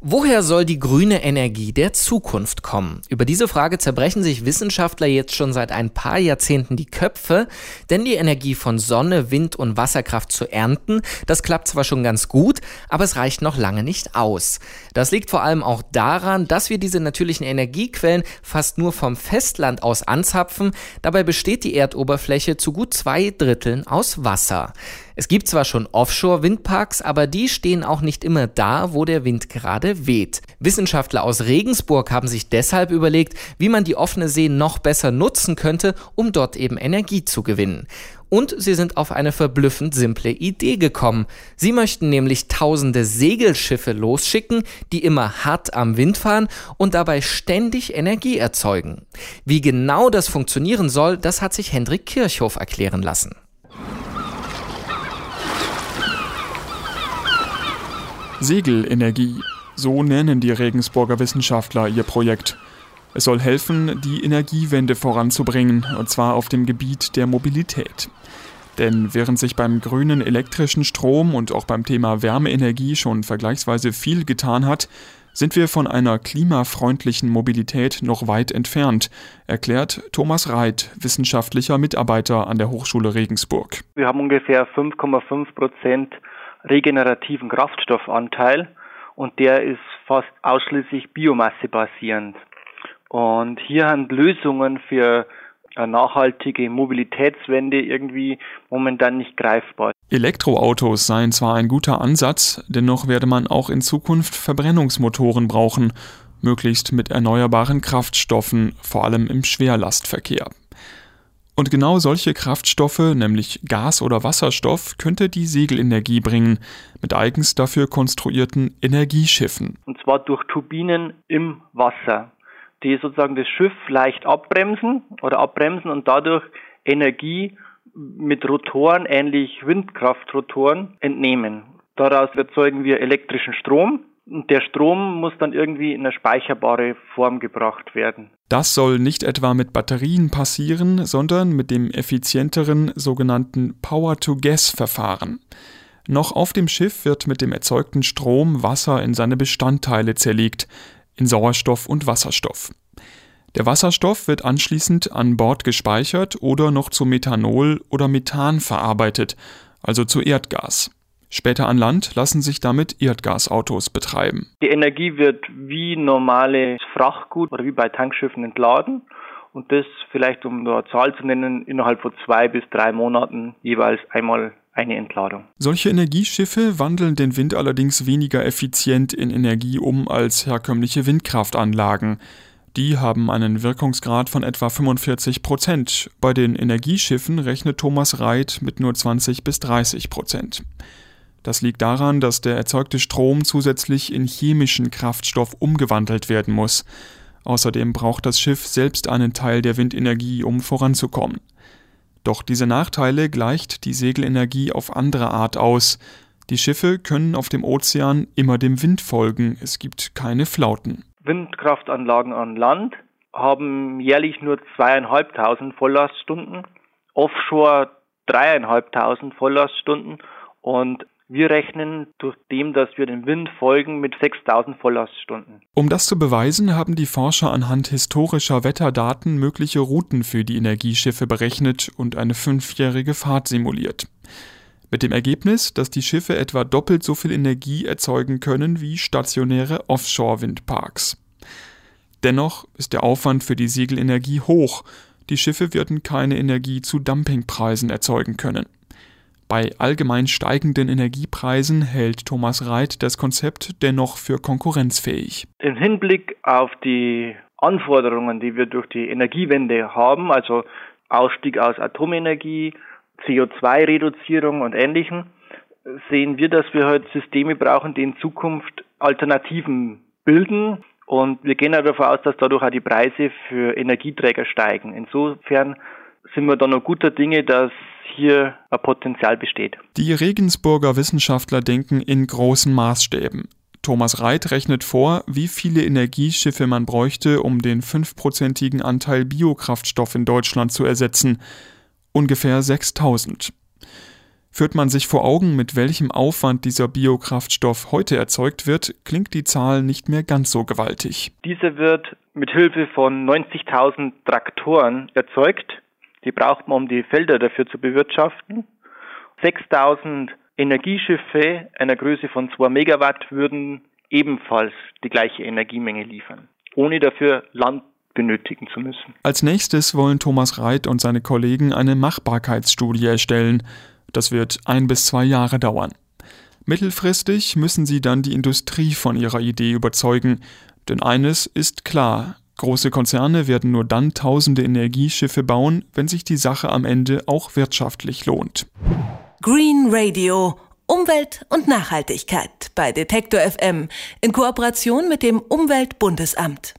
Woher soll die grüne Energie der Zukunft kommen? Über diese Frage zerbrechen sich Wissenschaftler jetzt schon seit ein paar Jahrzehnten die Köpfe, denn die Energie von Sonne, Wind und Wasserkraft zu ernten, das klappt zwar schon ganz gut, aber es reicht noch lange nicht aus. Das liegt vor allem auch daran, dass wir diese natürlichen Energiequellen fast nur vom Festland aus anzapfen, dabei besteht die Erdoberfläche zu gut zwei Dritteln aus Wasser. Es gibt zwar schon Offshore-Windparks, aber die stehen auch nicht immer da, wo der Wind gerade weht. Wissenschaftler aus Regensburg haben sich deshalb überlegt, wie man die offene See noch besser nutzen könnte, um dort eben Energie zu gewinnen. Und sie sind auf eine verblüffend simple Idee gekommen. Sie möchten nämlich tausende Segelschiffe losschicken, die immer hart am Wind fahren und dabei ständig Energie erzeugen. Wie genau das funktionieren soll, das hat sich Hendrik Kirchhoff erklären lassen. Segelenergie, so nennen die Regensburger Wissenschaftler ihr Projekt. Es soll helfen, die Energiewende voranzubringen, und zwar auf dem Gebiet der Mobilität. Denn während sich beim grünen elektrischen Strom und auch beim Thema Wärmeenergie schon vergleichsweise viel getan hat, sind wir von einer klimafreundlichen Mobilität noch weit entfernt, erklärt Thomas Reit, wissenschaftlicher Mitarbeiter an der Hochschule Regensburg. Wir haben ungefähr 5,5 Prozent regenerativen Kraftstoffanteil und der ist fast ausschließlich Biomasse basierend. Und hier sind Lösungen für eine nachhaltige Mobilitätswende irgendwie momentan nicht greifbar. Elektroautos seien zwar ein guter Ansatz, dennoch werde man auch in Zukunft Verbrennungsmotoren brauchen, möglichst mit erneuerbaren Kraftstoffen, vor allem im Schwerlastverkehr. Und genau solche Kraftstoffe, nämlich Gas oder Wasserstoff, könnte die Segelenergie bringen, mit eigens dafür konstruierten Energieschiffen. Und zwar durch Turbinen im Wasser, die sozusagen das Schiff leicht abbremsen oder abbremsen und dadurch Energie mit Rotoren, ähnlich Windkraftrotoren, entnehmen. Daraus erzeugen wir elektrischen Strom, der Strom muss dann irgendwie in eine speicherbare Form gebracht werden. Das soll nicht etwa mit Batterien passieren, sondern mit dem effizienteren sogenannten Power-to-Gas-Verfahren. Noch auf dem Schiff wird mit dem erzeugten Strom Wasser in seine Bestandteile zerlegt, in Sauerstoff und Wasserstoff. Der Wasserstoff wird anschließend an Bord gespeichert oder noch zu Methanol oder Methan verarbeitet, also zu Erdgas. Später an Land lassen sich damit Erdgasautos betreiben. Die Energie wird wie normales Frachtgut oder wie bei Tankschiffen entladen und das vielleicht, um nur eine Zahl zu nennen, innerhalb von zwei bis drei Monaten jeweils einmal eine Entladung. Solche Energieschiffe wandeln den Wind allerdings weniger effizient in Energie um als herkömmliche Windkraftanlagen. Die haben einen Wirkungsgrad von etwa 45 Prozent. Bei den Energieschiffen rechnet Thomas Reit mit nur 20 bis 30 Prozent. Das liegt daran, dass der erzeugte Strom zusätzlich in chemischen Kraftstoff umgewandelt werden muss. Außerdem braucht das Schiff selbst einen Teil der Windenergie, um voranzukommen. Doch diese Nachteile gleicht die Segelenergie auf andere Art aus. Die Schiffe können auf dem Ozean immer dem Wind folgen, es gibt keine Flauten. Windkraftanlagen an Land haben jährlich nur zweieinhalbtausend Volllaststunden, offshore dreieinhalbtausend Volllaststunden und wir rechnen durch dem, dass wir dem Wind folgen, mit 6000 Volllaststunden. Um das zu beweisen, haben die Forscher anhand historischer Wetterdaten mögliche Routen für die Energieschiffe berechnet und eine fünfjährige Fahrt simuliert. Mit dem Ergebnis, dass die Schiffe etwa doppelt so viel Energie erzeugen können wie stationäre Offshore-Windparks. Dennoch ist der Aufwand für die Segelenergie hoch. Die Schiffe würden keine Energie zu Dumpingpreisen erzeugen können. Bei allgemein steigenden Energiepreisen hält Thomas Reit das Konzept dennoch für konkurrenzfähig. Im Hinblick auf die Anforderungen, die wir durch die Energiewende haben, also Ausstieg aus Atomenergie, CO2-Reduzierung und Ähnlichem, sehen wir, dass wir heute Systeme brauchen, die in Zukunft Alternativen bilden. Und wir gehen davon aus, dass dadurch auch die Preise für Energieträger steigen. Insofern sind wir da noch guter Dinge, dass hier ein Potenzial besteht. Die Regensburger Wissenschaftler denken in großen Maßstäben. Thomas Reit rechnet vor, wie viele Energieschiffe man bräuchte, um den fünfprozentigen Anteil Biokraftstoff in Deutschland zu ersetzen. ungefähr 6000. Führt man sich vor Augen, mit welchem Aufwand dieser Biokraftstoff heute erzeugt wird, klingt die Zahl nicht mehr ganz so gewaltig. Diese wird mit Hilfe von 90.000 Traktoren erzeugt. Die braucht man, um die Felder dafür zu bewirtschaften. 6.000 Energieschiffe einer Größe von 2 Megawatt würden ebenfalls die gleiche Energiemenge liefern, ohne dafür Land benötigen zu müssen. Als nächstes wollen Thomas Reit und seine Kollegen eine Machbarkeitsstudie erstellen. Das wird ein bis zwei Jahre dauern. Mittelfristig müssen sie dann die Industrie von ihrer Idee überzeugen, denn eines ist klar, große Konzerne werden nur dann tausende Energieschiffe bauen, wenn sich die Sache am Ende auch wirtschaftlich lohnt. Green Radio Umwelt und Nachhaltigkeit bei Detektor FM in Kooperation mit dem Umweltbundesamt.